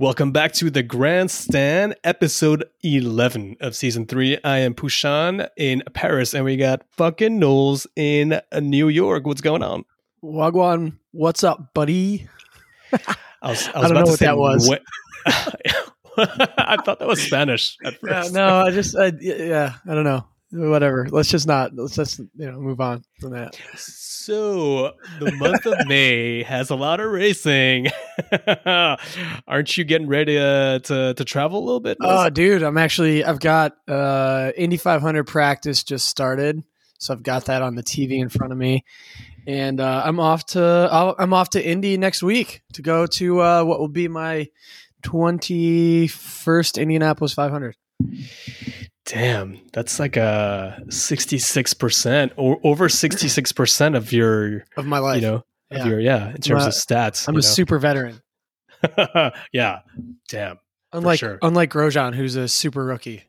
Welcome back to the Grandstand, episode 11 of season three. I am Pushan in Paris, and we got fucking Knowles in New York. What's going on? Wagwan, what's up, buddy? I was, I don't know what that was. I thought that was Spanish at Yeah, first. no, I just, I, yeah, I don't know. Whatever. Let's just not. Let's just you know move on from that. So the month of May has a lot of racing. Aren't you getting ready uh, to to travel a little bit? Oh, dude, I'm actually. I've got uh Indy 500 practice just started, so I've got that on the TV in front of me, and uh, I'm off to. I'll, I'm off to Indy next week to go to uh, what will be my 21st Indianapolis 500. Damn, that's like a sixty-six percent or over sixty-six percent of your, Of my life, you know, Yeah. of your yeah, in terms a- of stats. I'm a super veteran. yeah, damn. Unlike sure. unlike Grosjean, who's a super rookie.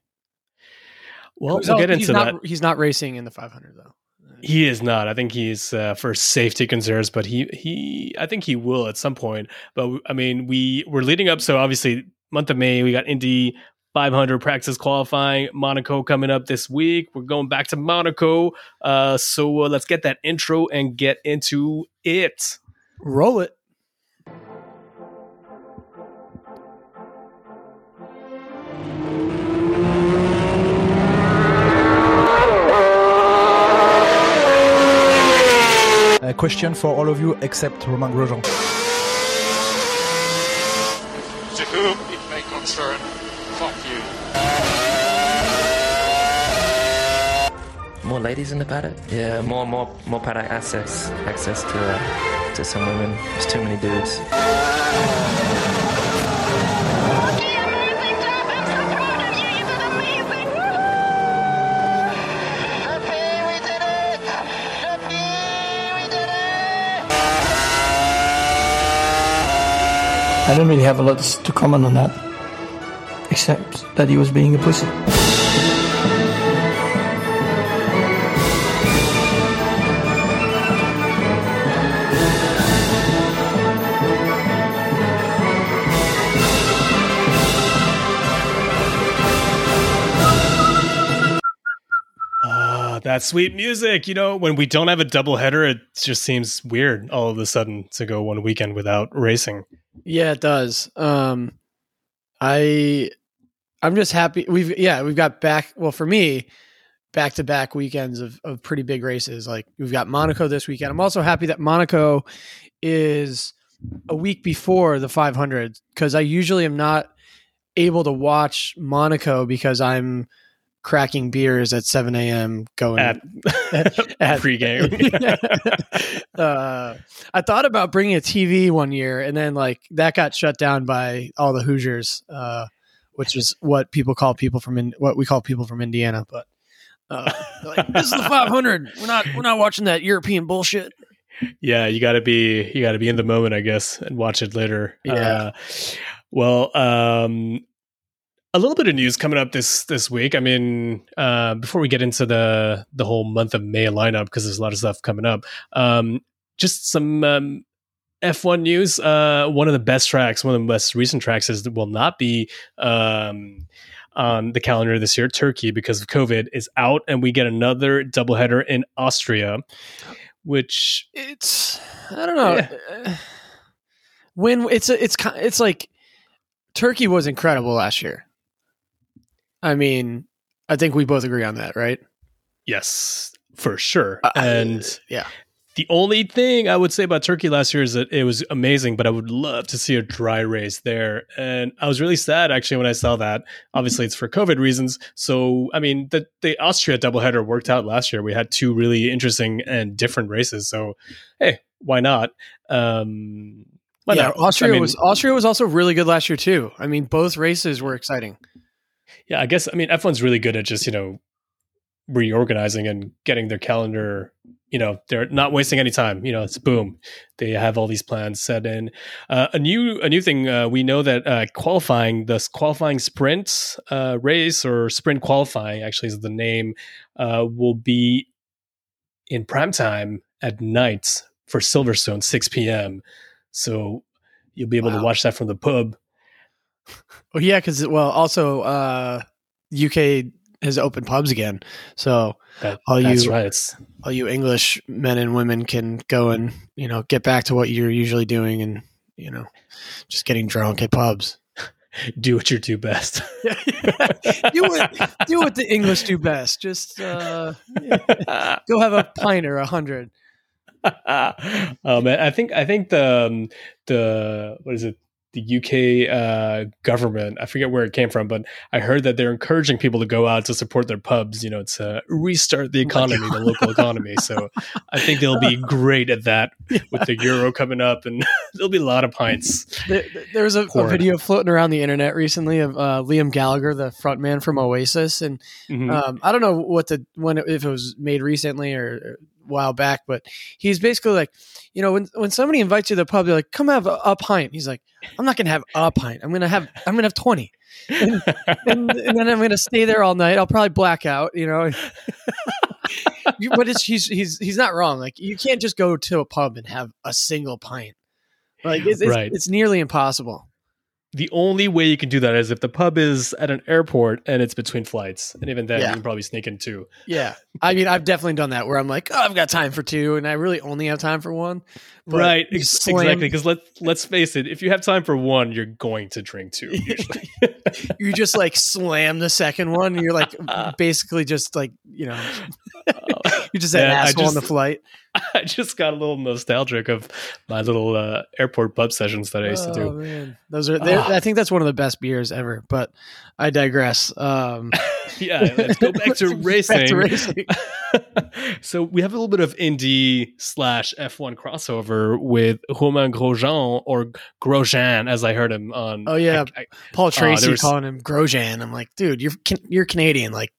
Well, we'll al- get he's into not, that. He's not racing in the 500 though. He is not. I think he's uh, for safety concerns, but he he I think he will at some point. But I mean, we we're leading up. So obviously, month of May, we got Indy 500 practice qualifying, Monaco coming up this week. We're going back to Monaco. Uh, so uh, let's get that intro and get into it. Roll it. A question for all of you except Romain Grosjean. To whom it may concern, fuck you. More ladies in the paddock? Yeah, more more more paddock access access to uh, to some women. There's too many dudes. The amazing job! I'm so proud of you! You did amazing! Happy we did it! Happy we did it! I don't really have a lot to comment on that, except that he was being a pussy. That sweet music. You know, when we don't have a double header, it just seems weird all of a sudden to go one weekend without racing. Yeah, it does. Um, I, I'm just happy. We've yeah, we've got back. Well, for me, back to back weekends of of pretty big races. Like we've got Monaco this weekend. I'm also happy that Monaco is a week before the 500 because I usually am not able to watch Monaco because I'm cracking beers at 7 a.m. going At, At- pregame. uh, I thought about bringing a TV one year, and then like that got shut down by all the Hoosiers, uh, which is what people call people from in, what we call people from Indiana. But uh, like, this is the 500. We're not we're not watching that European bullshit. yeah you got to be you got to be in the moment i guess and watch it later Yeah. uh, well um a little bit of news coming up this this week i mean uh before we get into the the whole month of may lineup because there's a lot of stuff coming up um just some um F1 news. Uh, one of the best tracks, one of the most recent tracks, is will not be um, on the calendar this year. Turkey, because of COVID, is out, and we get another doubleheader in Austria, which It's I don't know Uh, when it's a, it's it's like Turkey was incredible last year. I mean, I think we both agree on that, right? Yes, for sure. Uh, and yeah. the only thing I would say about Turkey last year is that it was amazing, but I would love to see a dry race there. And I was really sad actually when I saw that. Obviously, it's for COVID reasons. So, I mean, the, the Austria doubleheader worked out last year. We had two really interesting and different races. So, hey, why not? Um, why yeah, not? Austria I mean, was Austria was also really good last year too. I mean, both races were exciting. Yeah, I guess I mean F1's really good at just, you know, reorganizing and getting their calendar, you know, they're not wasting any time. You know, it's boom. They have all these plans set in. Uh, a new a new thing uh, we know that uh, qualifying, this qualifying sprint uh, race or sprint qualifying actually is the name, uh, will be in prime time at night for Silverstone, 6 p.m. So you'll be able to watch that from the pub. Well, yeah, because well, also uh, UK has opened pubs again, so That, All that's you- right. All you English men and women can go and you know get back to what you're usually doing, and you know just getting drunk at pubs. do what you do best. do what do what the English do best. Just uh, go have a pint or a hundred. oh man, I think I think the um, the what is it? The UK uh, government. I forget where it came from, but I heard that they're encouraging people to go out to support their pubs. You know, to restart the economy, the local economy. So I think they'll be great at that with the euro coming up, and there'll be a lot of pints. There, there was a, a video floating around the internet recently of uh, Liam Gallagher, the frontman from Oasis, and Mhm. um, I don't know what the when it, if it was made recently or, or while back, but he's basically like, you know, when when somebody invites you to the pub, they're like, "Come have a, a pint." He's like, "I'm not gonna have a pint. I'm gonna have I'm gonna have twenty, and, and, and then I'm gonna stay there all night. I'll probably black out, you know." But it's he's he's he's not wrong. Like you can't just go to a pub and have a single pint. Like it's, it's, Right. it's nearly impossible. The only way you can do that is if the pub is at an airport and it's between flights, and even then Yeah. you can probably sneak in two. Yeah, I mean, I've definitely done that where I'm like, oh, I've got time for two, and I really only have time for one. But right, ex- exactly. Because let let's face it, if you have time for one, you're going to drink two. You just like slam the second one, and you're like basically just like you know, oh, you're just that Yeah, I asshole on the flight. I just got a little nostalgic of my little uh, airport pub sessions that I used to Oh do. man, those are. Ah. I think that's one of the best beers ever. But I digress. Um, Yeah, let's go back to racing. back to racing. so we have a little bit of Indy slash F1 crossover with Romain Grosjean or Grosjean, as I heard him on. Oh, yeah. I- I- Paul Tracy there was- calling him Grosjean. I'm like, dude, you're you're Canadian. Like,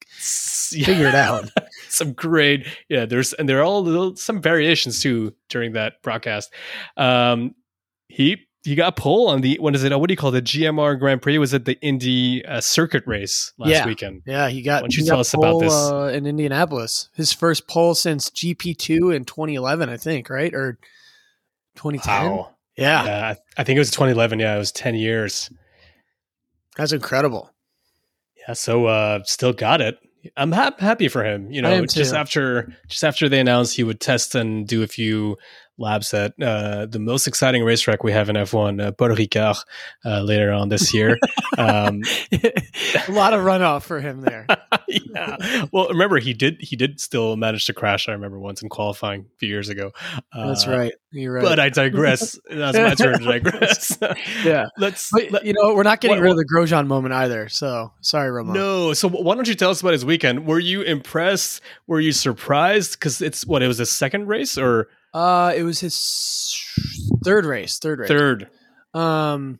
yeah. figure it out. some great yeah there's and there are all little, some variations too during that broadcast um he he got pole on the what is it what do you call it, the gmr grand prix was it the indy uh, circuit race last Yeah. weekend Yeah, he got. Why don't you he tell got us about this? uh, in Indianapolis? His first pole since GP two in 2011, I think, right or 2010. wow Yeah, yeah I, I think it was 2011 yeah it was 10 years that's incredible. yeah so uh still got it i'm hap- happy for him you know just after just after they announced he would test and do a few laps at uh, the most exciting racetrack we have in F1, uh, Paul Ricard, uh, later on this year. um, a lot of runoff for him there. yeah. Well, remember he did he did still manage to crash. I remember once in qualifying a few years ago. That's Uh, right. You're right. But I digress. That's my turn to digress. yeah, Let's. but let- you know we're not getting what- rid of the Grosjean moment either. So sorry, Ramon. no. So why don't you tell us about his weekend? Were you impressed? Were you surprised? Because it's what it was his second race or Uh, it was his third race. Third race. third? Um,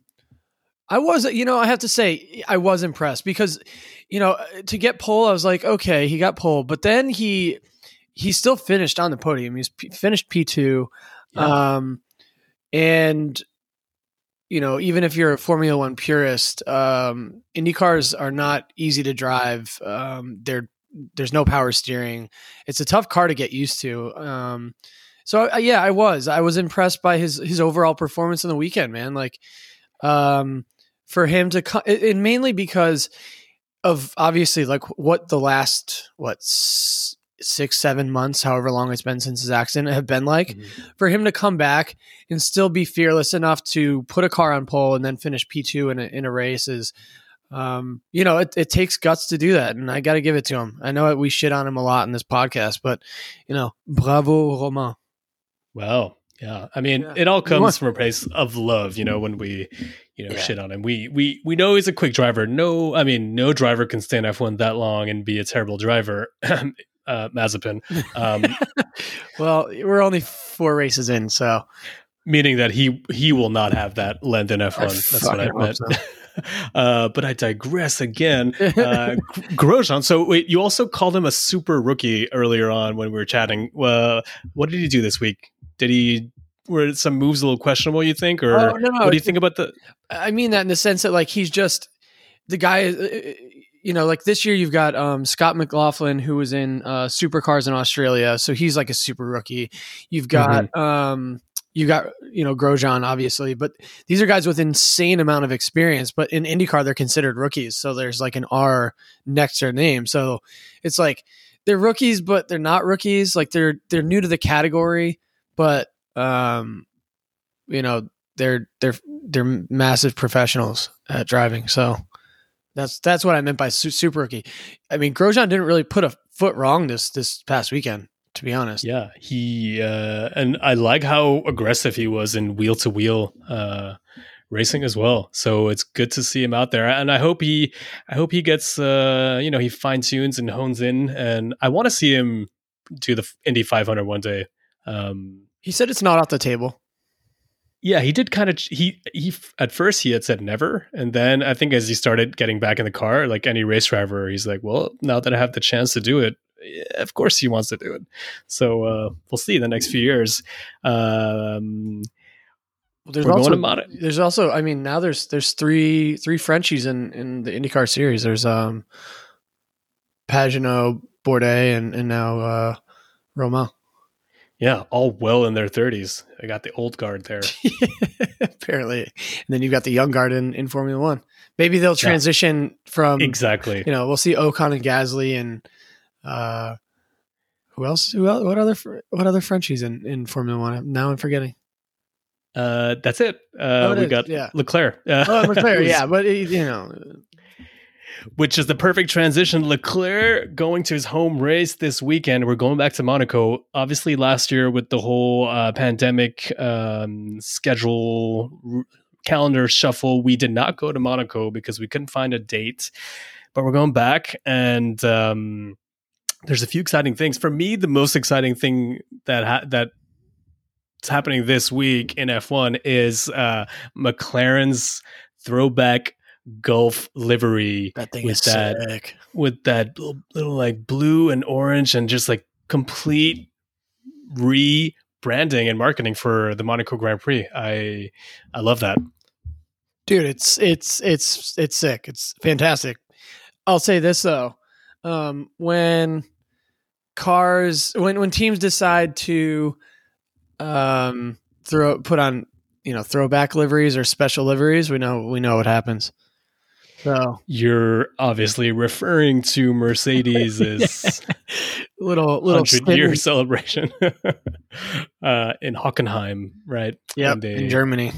I was, you know, I have to say, I was impressed because, you know, to get pole, I was like, okay, he got pole, but then he he still finished on the podium. He's p- finished P two, Yeah. um, and you know, even if you're a Formula One purist, um, Indy cars are not easy to drive. Um, they're there's no power steering. It's a tough car to get used to. Um, so uh, yeah, I was. I was impressed by his his overall performance in the weekend, man. Like, um, for him to co- and mainly because of obviously like what the last what s- six seven months, however long it's been since his accident, have been like. For him to come back and still be fearless enough to put a car on pole and then finish P two in a in a race is. Um, you know, it, it takes guts to do that, and I got to give it to him. I know we shit on him a lot in this podcast, but you know, bravo, Romain. Wow. Yeah. I mean, Yeah. it all comes want- from a place of love, you know, when we, you know, Yeah. shit on him. We we we know he's a quick driver. No, I mean, no driver can stay in F1 that long and be a terrible driver. uh Mazepin. Um Well, we're only four races in, so meaning that he he will not have that length in F1. I That's what I meant. so. uh, but I digress again. Uh, Grosjean. So wait, you also called him a super rookie earlier on when we were chatting. Well, what did he do this week? Did he were some moves a little questionable? You think, or Oh, no, no, what do you think about the? I mean that in the sense that like he's just the guy. uh, You know, like this year you've got um, Scott McLaughlin who was in uh, Supercars in Australia, so he's like a super rookie. You've got um, you got you know Grosjean obviously, but these are guys with insane amount of experience. But in IndyCar, they're considered rookies, so there's like an R next to their name. So it's like they're rookies, but they're not rookies. Like they're they're new to the category, but um, you know they're they're they're massive professionals at driving. So that's that's what I meant by su- super rookie. I mean, Grosjean didn't really put a foot wrong this this past weekend, to be honest. Yeah, he uh, and I like how aggressive he was in wheel to wheel racing as well. So it's good to see him out there, and I hope he, I hope he gets, uh, you know, he fine tunes and hones in, and I want to see him do the Indy 500 one day. Um, He said it's not off the table. yeah, he did kind of. He he at first he had said never, and then I think as he started getting back in the car, like any race driver, he's like, well, now that I have the chance to do it, yeah, of course he wants to do it. So uh, we'll see the next few years. Um, Well, there's We're going also there's also I mean now there's there's three three Frenchies in in the IndyCar series. There's um Pagenaud, Bourdais, and and now uh Romain. Yeah, all well in their thirties. I got the old guard there. Apparently, and then you've got the young guard in, in Formula One. Maybe they'll transition from exactly. you know we'll see Ocon and Gasly and uh who else? Who else? What other what other Frenchies in in Formula One? Now I'm forgetting. Uh, that's it. Uh, Oh, it we is, got yeah. Leclerc. Uh, Oh, Leclerc, yeah, but you know, which is the perfect transition. Leclerc going to his home race this weekend. We're going back to Monaco. Obviously, last year with the whole uh, pandemic um, schedule r- calendar shuffle, we did not go to Monaco because we couldn't find a date. But we're going back, and um, there's a few exciting things. For me, the most exciting thing that ha- happening this week in F1 is uh, McLaren's throwback Gulf livery that thing with is that sick. with that little, little like blue and orange and just like complete rebranding and marketing for the Monaco Grand Prix. I I love that. dude it's it's it's it's sick it's fantastic i'll say this though um when cars when when teams decide to um throw put on you know throwback liveries or special liveries we know we know what happens so You're obviously referring to Mercedes' little little hundred year celebration uh, in Hockenheim, right? yeah in germany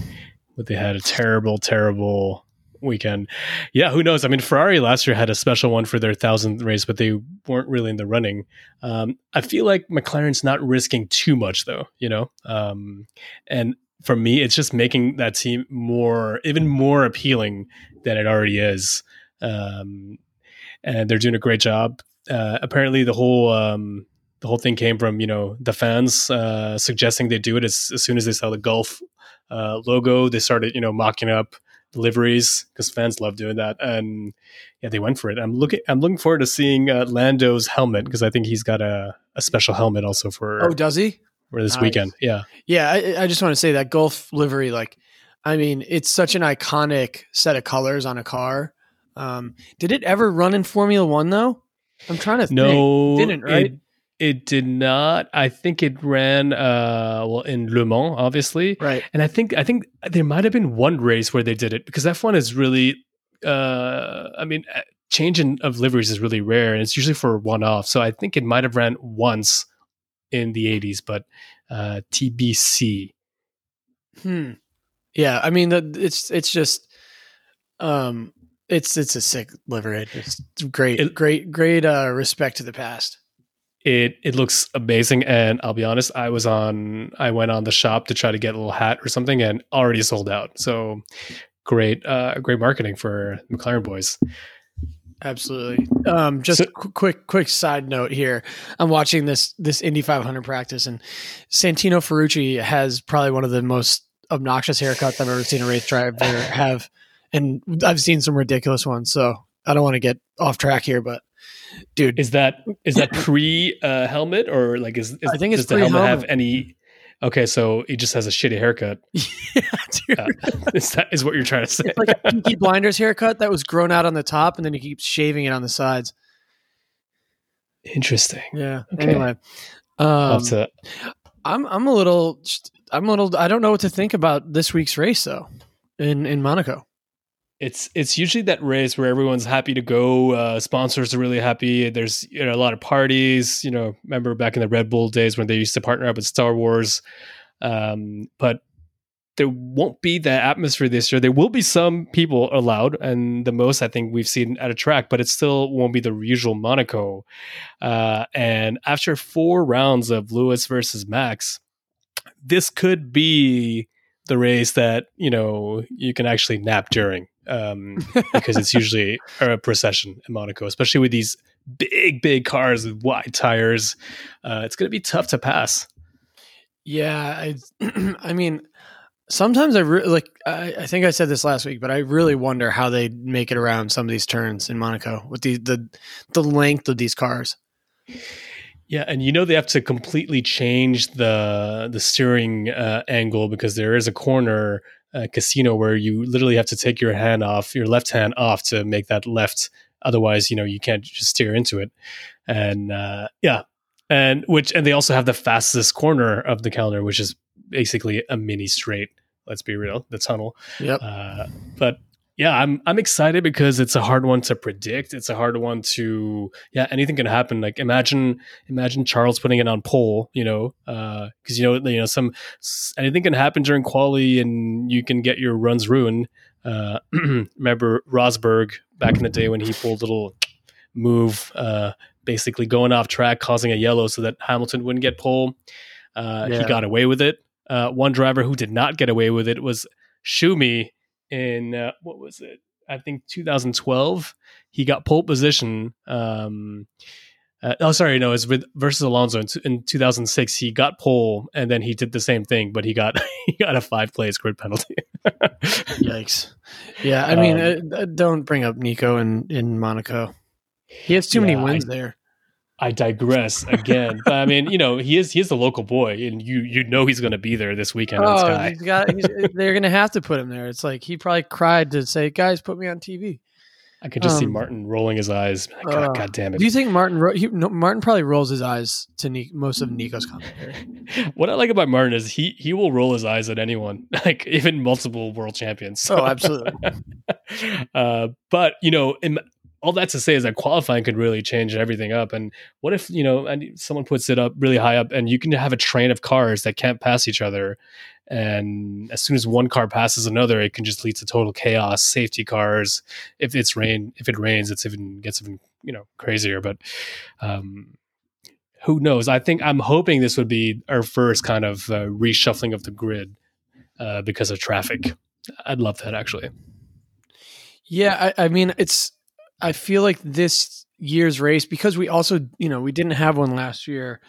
but they had a terrible, terrible weekend. Yeah, who knows? I mean, Ferrari last year had a special one for their thousandth race, but they weren't really in the running. Um, I feel like McLaren's not risking too much, though. You know, um, and for me, it's just making that team more, even more appealing than it already is. Um, and they're doing a great job. Uh, apparently, the whole um, the whole thing came from you know the fans uh, suggesting they do it as, as soon as they saw the Gulf uh, logo. They started, you know, mocking up liveries because fans love doing that, and yeah, they went for it. I'm looking, I'm looking forward to seeing uh, Lando's helmet because I think he's got a, a special helmet also for oh does he for this nice. weekend. Yeah, Yeah, I, I just want to say that Gulf livery, like, I mean, it's such an iconic set of colors on a car. Um, did it ever run in Formula One though? I'm trying to think. no, didn't, right? It, it did not. I think it ran uh well in Le Mans, obviously. Right. And I think I think there might have been one race where they did it because F1 is really, uh, I mean, uh, changing of liveries is really rare, and it's usually for one off. So I think it might have ran once in the '80s, but uh, TBC. Hmm. Yeah, I mean, it's it's just, um, it's it's a sick livery. It's great, It- great, great. Uh, respect to the past. It it looks amazing, and I'll be honest, I was on, I went on the shop to try to get a little hat or something, and already sold out. So great, uh, great marketing for McLaren boys. Absolutely. Um, just So- qu- quick, quick side note here. I'm watching this this Indy 500 practice, and Santino Ferrucci has probably one of the most obnoxious haircuts I've ever seen a race driver have, and I've seen some ridiculous ones. So I don't want to get off track here, but dude, Is that is that pre uh, helmet or like is, is I think it's does the helmet have any? Okay, so he just has a shitty haircut. yeah, dude. Uh, is that is what you're trying to say? It's like a Peaky Blinders haircut that was grown out on the top, and then he keeps shaving it on the sides. Interesting. Yeah. Okay. Anyway, um, to- I'm I'm a little. I'm a little. I don't know what to think about this week's race though, in in Monaco. It's it's usually that race where everyone's happy to go. Uh, sponsors are really happy. There's you know a lot of parties. You know, remember back in the Red Bull days when they used to partner up with Star Wars. Um, but there won't be that atmosphere this year. There will be some people allowed, and the most I think we've seen at a track, but it still won't be the usual Monaco. Uh, and after four rounds of Lewis versus Max, this could be the race that you know you can actually nap during um, because it's usually a procession in Monaco, especially with these big, big cars with wide tires. Uh, it's going to be tough to pass. Yeah, I, I mean, sometimes I re- like. I, I think I said this last week, but I really wonder how they make it around some of these turns in Monaco with the the the length of these cars. Yeah, and you know they have to completely change the the steering uh, angle because there is a corner uh, casino where you literally have to take your hand off, your left hand off to make that left. Otherwise, you know you can't just steer into it. And uh, yeah, and which and they also have the fastest corner of the calendar, which is basically a mini straight. Let's be real, the tunnel. Yep. Uh, but yeah, I'm I'm excited because it's a hard one to predict. It's a hard one to yeah, anything can happen. Like imagine imagine Charles putting it on pole, you know, because you know you know some anything can happen during quali and you can get your runs ruined. Uh, remember Rosberg back in the day when he pulled a little move, uh, basically going off track, causing a yellow so that Hamilton wouldn't get pole. Uh, He got away with it. Uh, one driver who did not get away with it was Schumi in uh, what was it? I think 2012. He got pole position. Um, uh, oh, sorry, no, it's with versus Alonso in, in 2006. He got pole, and then he did the same thing, but he got he got a five place grid penalty. Yikes. Yeah, I mean, Um, uh, don't bring up Nico in in Monaco. He has too many wins I- there. I digress again, but I mean, you know, he is he is the local boy, and you you know he's going to be there this weekend on Oh, Sky. he's got. He's, they're gonna have to put him there. It's like he probably cried to say, "Guys, put me on TV." I could just see um, Martin rolling his eyes. God, uh, God damn it! Do you think Martin? Ro- he, no, Martin probably rolls his eyes to Ni- most of Nico's commentary. what I like about Martin is he he will roll his eyes at anyone, like even multiple world champions. So- Oh, absolutely. uh, but you know, im- all that to say is that qualifying could really change everything up. And what if you know, and someone puts it up really high up, and you can have a train of cars that can't pass each other, and as soon as one car passes another, it can just lead to total chaos. Safety cars. If it's rain, if it rains, it's even gets even you know crazier. But um, who knows? I think I'm hoping this would be our first kind of uh, reshuffling of the grid uh, because of traffic. I'd love that actually. Yeah, I, I mean, it's. I feel like this year's race because we also, you know, we didn't have one last year.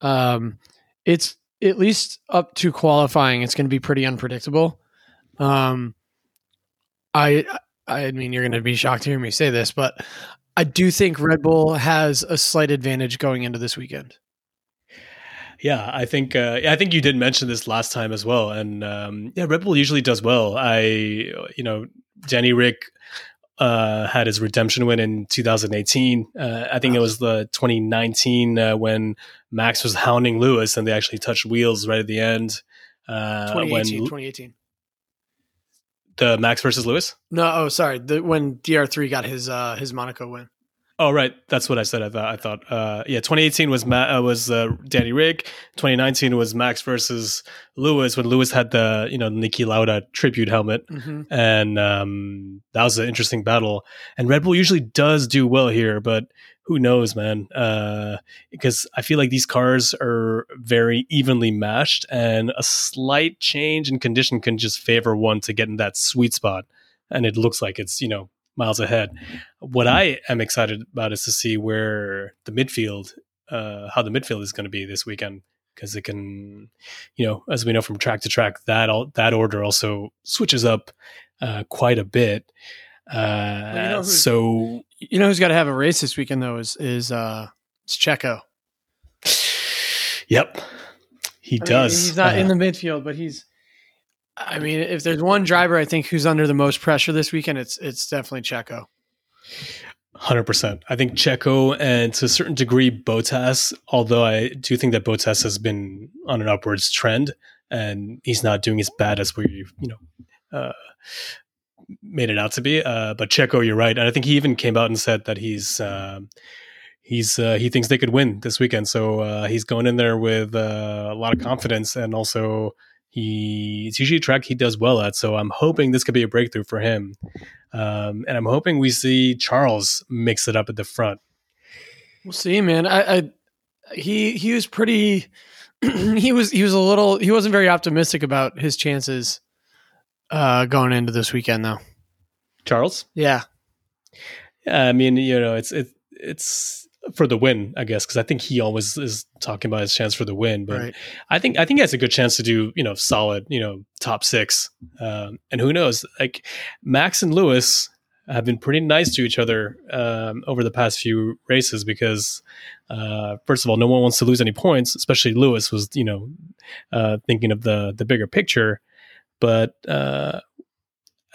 Um, it's at least up to qualifying. It's going to be pretty unpredictable. Um, I, I mean, you're going to be shocked to hear me say this, but I do think Red Bull has a slight advantage going into this weekend. Yeah, I think uh, I think you did mention this last time as well, and um, yeah, Red Bull usually does well. I you know Danny Rick uh, had his redemption win in 2018. Uh, I think it was the 2019 uh, when Max was hounding Lewis, and they actually touched wheels right at the end. Uh, 2018, when 2018. the Max versus Lewis. No, oh, sorry. The, when DR3 got his uh, his Monaco win. Oh right, that's what I said. I thought. I thought. Uh, yeah, 2018 was Ma- uh, was uh, Danny Rick. 2019 was Max versus Lewis when Lewis had the you know Niki Lauda tribute helmet, Mm-hmm. and um, that was an interesting battle. And Red Bull usually does do well here, but who knows, man? Uh, because I feel like these cars are very evenly matched, and a slight change in condition can just favor one to get in that sweet spot, and it looks like it's you know miles ahead. What I am excited about is to see where the midfield, uh, how the midfield is going to be this weekend, because it can, you know, as we know from track to track, that all, that order also switches up uh, quite a bit. Uh, you know so You know who's got to have a race this weekend though is is uh it's Checo. Yep, he I mean, does. he's not in Uh, the midfield, but he's. I mean, if there's one driver I think who's under the most pressure this weekend, it's it's definitely Checo. Hundred percent. I think Checo and to a certain degree Bottas. Although I do think that Bottas has been on an upwards trend, and he's not doing as bad as we you know uh, made it out to be. Uh, but Checo, you're right, and I think he even came out and said that he's. um He's uh, he thinks they could win this weekend, so uh, he's going in there with uh, a lot of confidence, and also he it's usually a track he does well at. So I'm hoping this could be a breakthrough for him, um, and I'm hoping we see Charles mix it up at the front. We'll see, man. I, I he he was pretty. he was he was a little. He wasn't very optimistic about his chances uh, going into this weekend, though. Charles, Yeah, yeah, I mean, you know, it's it, it's for the win, I guess, because I think he always is talking about his chance for the win. But right. I think I think he has a good chance to do you know solid, you know, top six. Um, and who knows? Like Max and Lewis have been pretty nice to each other um, over the past few races because, uh, first of all, no one wants to lose any points. Especially Lewis was you know uh, thinking of the the bigger picture, but. Uh,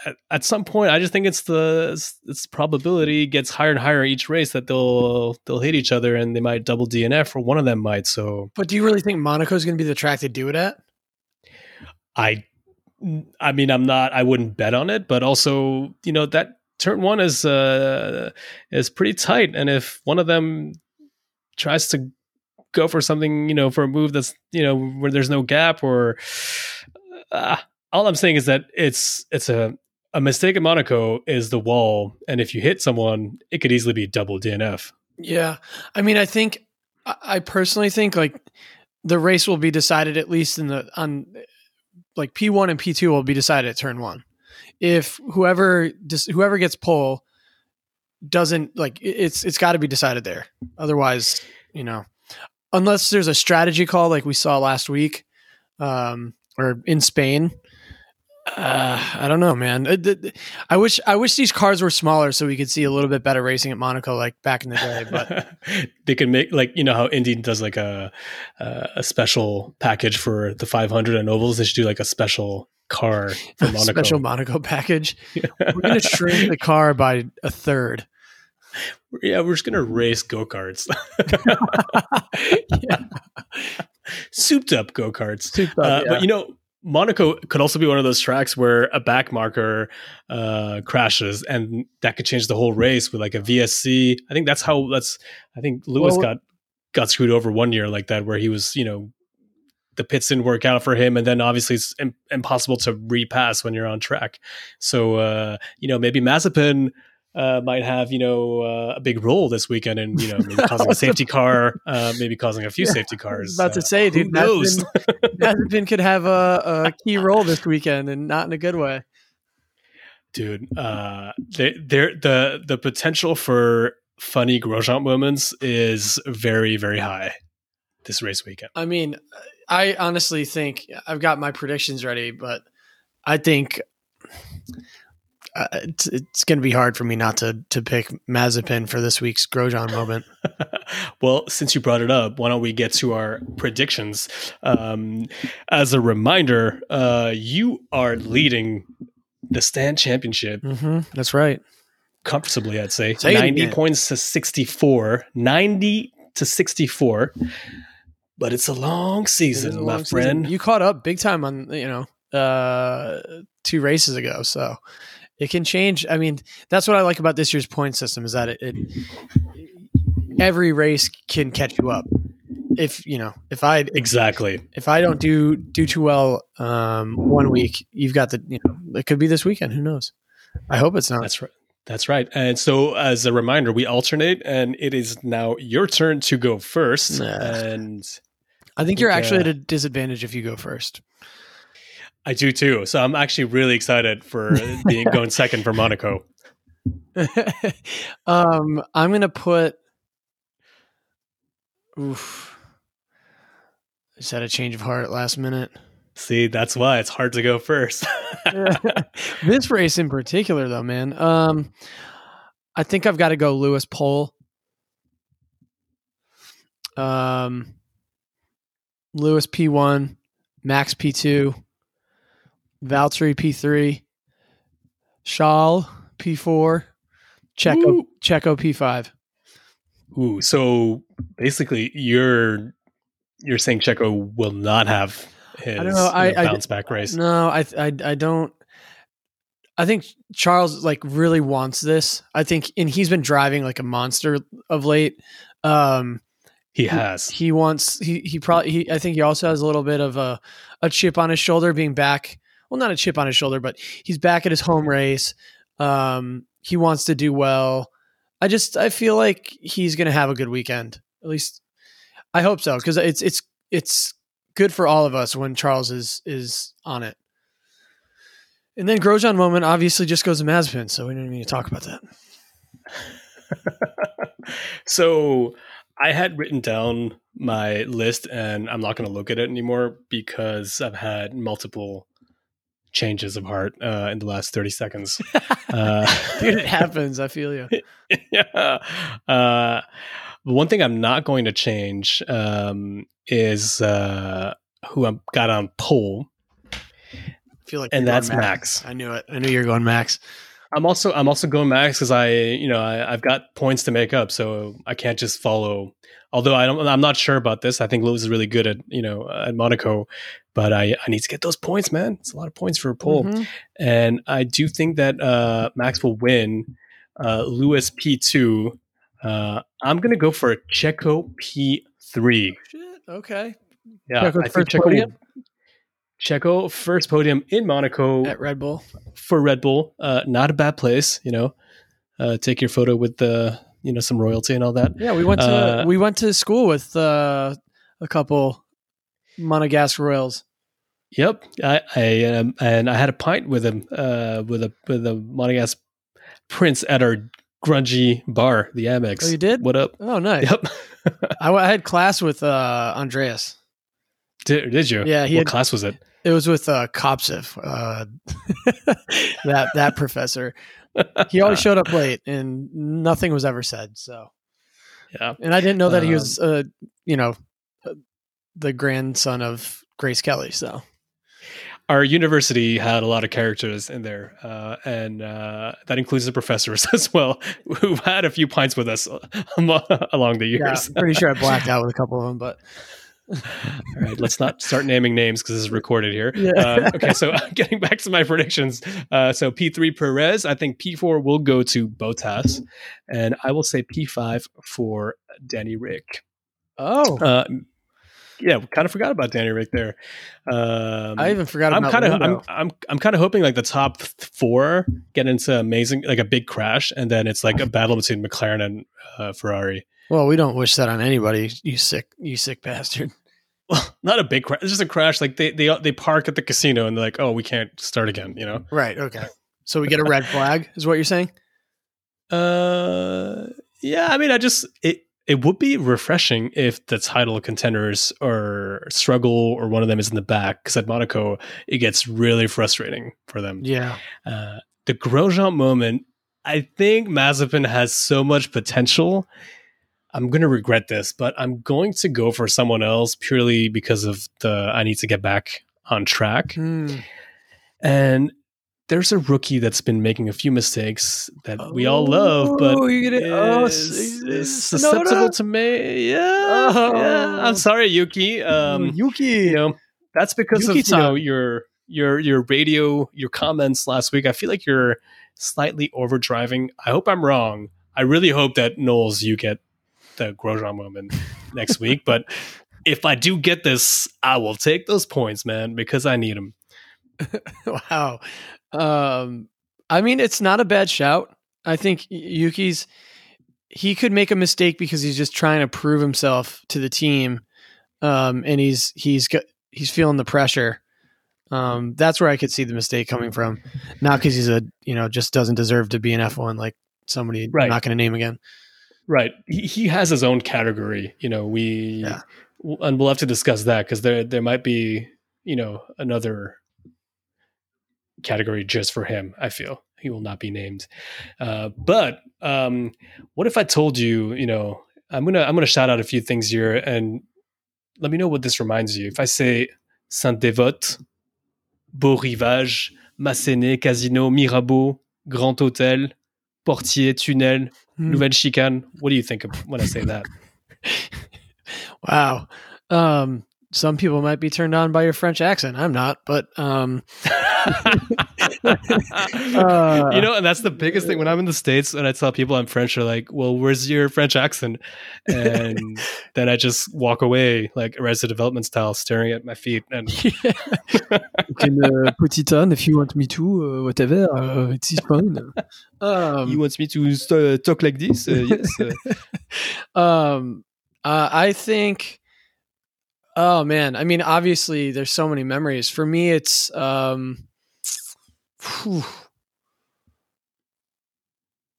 at, at some point, I just think it's the it's, it's probability gets higher and higher each race that they'll they'll hit each other and they might double DNF or one of them might. So But do you really think Monaco's going to be the track to do it at? I I mean I'm not I wouldn't bet on it, but also you know that turn one is uh is pretty tight, and if one of them tries to go for something you know for a move that's you know where there's no gap or uh, all I'm saying is that it's it's a a mistake in Monaco is the wall, and if you hit someone, it could easily be double DNF. Yeah, I mean, I think I personally think like the race will be decided at least in the on like P one and P two will be decided at turn one. If whoever whoever gets pole doesn't like it's it's got to be decided there. Otherwise, you know, unless there's a strategy call like we saw last week um, or in Spain. Uh, I don't know, man. Uh, I wish I wish these cars were smaller so we could see a little bit better racing at Monaco, like back in the day. But they can make like you know how Indy does like a a special package for the 500 and ovals. They should do like a special car for Monaco. special Monaco package. We're gonna shrink the car by a third. yeah, we're just gonna race go karts, yeah. souped up go karts. Uh, yeah. But you know, Monaco could also be one of those tracks where a back marker uh, crashes, and that could change the whole race with like a VSC. I think that's how that's. I think Lewis Well- got got screwed over one year like that, where he was, you know, the pits didn't work out for him, and then obviously it's Im- impossible to repass when you're on track. So uh, you know, maybe Mazepin. Uh, might have you know uh, a big role this weekend, and you know maybe causing a safety car, uh, maybe causing a few Yeah, safety cars. about to Uh, say, dude, knows? Mazepin, could have a, a key role this weekend, and not in a good way. dude uh there the the potential for funny grosjean moments is very very high this race weekend I mean, I honestly think I've got my predictions ready, but I think uh, it's, it's going to be hard for me not to to pick Mazepin for this week's Grosjean moment. well since you brought it up why don't we get to our predictions um as a reminder uh you are leading the stand championship hmm that's right. comfortably i'd say Say 90 again. points to 64 90 to 64 but it's a long season a my long season. friend You caught up big time on you know uh two races ago, so it can change. I mean, that's what I like about this year's point system is that it, it every race can catch you up. If you know, if I exactly if I don't do do too well um, one week, you've got the you know it could be this weekend. Who knows? I hope it's not. That's right. That's right. And so, as a reminder, we alternate, and it is now your turn to go first. Nah. And I think you're think, actually uh, at a disadvantage if you go first. I do too. So I'm actually really excited for being going second for Monaco. um, I'm gonna put. Oof. I just had a change of heart last minute. See, that's why it's hard to go first. this race in particular, though, man. Um, I think I've got to go Lewis Pole. Um, Lewis P one, Max P two, Valtteri P three, Charles P four, Checo Woo. Checo P five. Ooh, so basically, you're you're saying Checo will not have his don't know, I- know, I- bounce back race. No, I, I I don't. I think Charles like really wants this. I think, and he's been driving like a monster of late. Um, He has. he wants he he probably he, I think he also has a little bit of a a chip on his shoulder being back. Well, not a chip on his shoulder, but he's back at his home race. Um, he wants to do well. I just I feel like he's going to have a good weekend. At least I hope so because it's it's it's good for all of us when Charles is is on it. And then Grosjean moment obviously just goes to Mazepin, so we don't need to talk about that. so I had written down my list and I'm not going to look at it anymore because I've had multiple changes of heart uh, in the last 30 seconds. uh, Dude, it happens. I feel you. yeah. Uh, one thing I'm not going to change um, is uh, who I got on pole. I feel like And that's Max. I knew it. I knew you were going Max. I'm also I'm also going Max because I you know I, I've got points to make up, so I can't just follow. Although I don't, I'm not sure about this. I think Lewis is really good at you know at Monaco, but I I need to get those points, man. It's a lot of points for a pole, Mhm. and I do think that uh, Max will win. Uh, Lewis P2. Uh, I'm gonna go for a Checo P3. Shit. Okay. Yeah, Checo's I think first Checo. podium? Checo first podium in Monaco At Red Bull. for Red Bull. Uh, not a bad place, you know. Uh, take your photo with the you know some royalty and all that. Yeah, we went to Uh, we went to school with uh, a couple Monegasque Royals. Yep, I, I um, and I had a pint with him uh, with a with a Monegasque prince at our grungy bar, the Amex. Oh, you did? What up? Oh, nice. Yep. I, I had class with uh, Andreas. did, did you? Yeah, he what had- class was it? It was with uh, Kopsif, uh, that that professor. He always showed up late, and nothing was ever said. So, Yeah. and I didn't know that he Um, was, uh, you know, uh, the grandson of Grace Kelly. So, Our university had a lot of characters in there, uh, and uh, that includes the professors as well, who had a few pints with us along the years. I'm pretty sure I blacked out with a couple of them, but All right, let's not start naming names because this is recorded here. Yeah. Uh, okay, so getting back to my predictions. Uh, so P3 Perez, I think P4 will go to Bottas, and I will say P5 for Danny Rick. oh, Uh, yeah, kind of forgot about Danny Rick there. Um, I even forgot I'm about kind of I'm I'm I'm kind of hoping like the top four get into amazing like a big crash, and then it's like a battle between McLaren and uh, Ferrari. Well, we don't wish that on anybody. You sick, you sick bastard. Well, not a big crash. It's just a crash. Like they they they park at the casino and they're like, oh, we can't start again. You know. Right. Okay. So we get a red flag, is what you're saying? Uh, yeah. I mean, I just it it would be refreshing if the title contenders or struggle or one of them is in the back because at Monaco it gets really frustrating for them. Yeah. Uh, the Grosjean moment, I think Mazepin has so much potential. I'm going to regret this, but I'm going to go for someone else purely because of the I need to get back on track. Hmm. And there's a rookie that's been making a few mistakes that we all love, but Oh, gonna oh, is, is susceptible to me. Yeah, Oh. yeah. I'm sorry, Yuki. Um, Yuki. you know that's because of you know your your your radio your comments last week. I feel like you're slightly overdriving. I hope I'm wrong. I really hope that Knowles you get the Grosjean moment next week. But if I do get this, I will take those points, man, because I need them. wow. Um, I mean, it's not a bad shout. I think Yuki's he could make a mistake because he's just trying to prove himself to the team, um, and he's he's got he's feeling the pressure. Um, that's where I could see the mistake coming from, not because he's a you know just doesn't deserve to be an F one like somebody Right. I'm not going to name again. Right. He, he has his own category. You know, we Yeah. and we'll have to discuss that because there there might be you know another category just for him. I feel he will not be named. Uh, but um, what if I told you? You know, I'm gonna I'm gonna shout out a few things here and let me know what this reminds you. If I say Saint Devote, Beau Rivage, Massenet, Casino, Mirabeau, Grand Hôtel, Portier, Tunnel, Hmm. Nouvelle Chicane. What do you think of when I say that? Wow. Um, some people might be turned on by your French accent. I'm not, but um, uh, you know, and that's the biggest thing when I'm in the States and I tell people I'm French, they're like, well, where's your French accent? And then I just walk away, like Arrested Development style, staring at my feet. And can uh, put it on if you want me to, uh, whatever. Uh, it's fine. Um, he wants me to st- talk like this? Uh, yes. uh. um, uh, I think. Oh man, I mean, obviously, there's so many memories. For me, it's um.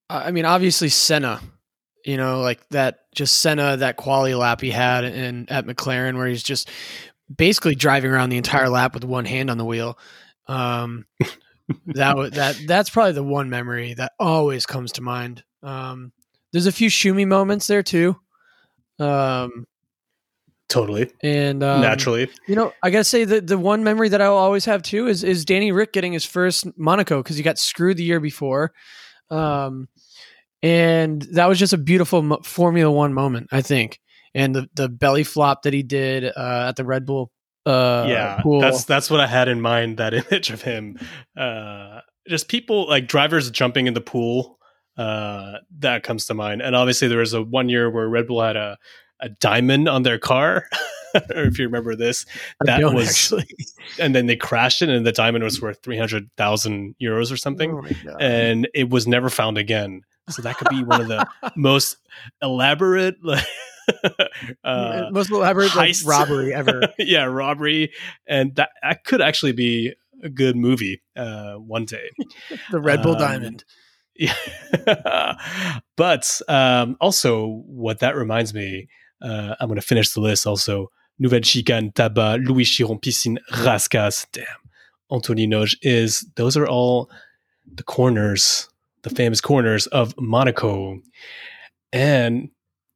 I mean, obviously, Senna. You know, like that, just Senna, that quality lap he had in at McLaren, where he's just basically driving around the entire lap with one hand on the wheel. Um, that wa- that that's probably the one memory that always comes to mind. Um, there's a few Schumi moments there too. Um, totally. and um, Naturally. you know, I gotta say that the one memory that I'll always have too is is Danny Ric getting his first Monaco because he got screwed the year before, um, and that was just a beautiful mo- Formula One moment, I think. And the the belly flop that he did uh, at the Red Bull, uh, yeah. pool. That's, that's what I had in mind, that image of him. Uh, just people, like drivers jumping in the pool. Uh, that comes to mind. And obviously, there was a one year where Red Bull had a, a diamond on their car. or if you remember this, that was actually. and then they crashed it, and the diamond was worth three hundred thousand euros or something, Oh and it was never found again. So that could be one of the most elaborate, like, uh, most elaborate like, robbery ever. yeah, robbery, and that, that could actually be a good movie uh, one day. The Red Bull Um, Diamond. Yeah. but um, also, what that reminds me, uh, I'm going to finish the list also. Nouvelle Chicane, Tabac, Louis Chiron, Piscine, Rascasse. Damn. Anthony Noghès, those are all the corners, the famous corners of Monaco. And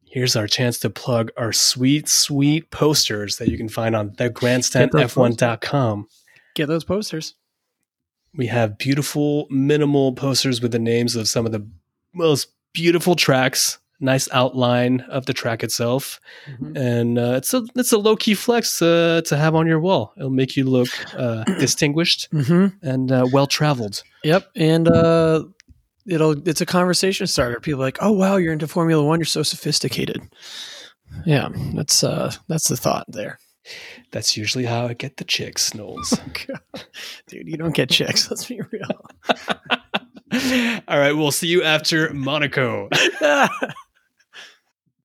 here's our chance to plug our sweet, sweet posters that you can find on thegrandstandf1.com. Get those posters. We have beautiful minimal posters with the names of some of the most beautiful tracks. Nice outline of the track itself, Mhm. and uh, it's a it's a low key flex uh, to have on your wall. It'll make you look uh, distinguished Mm-hmm. and uh, well traveled. Yep, and uh, it'll it's a conversation starter. People are like, "Oh wow, you're into Formula One. You're so sophisticated." Yeah, that's uh, that's the thought there, That's usually how I get the chicks, Knowles. dude. You don't get chicks. Let's be real. All right, we'll see you after Monaco.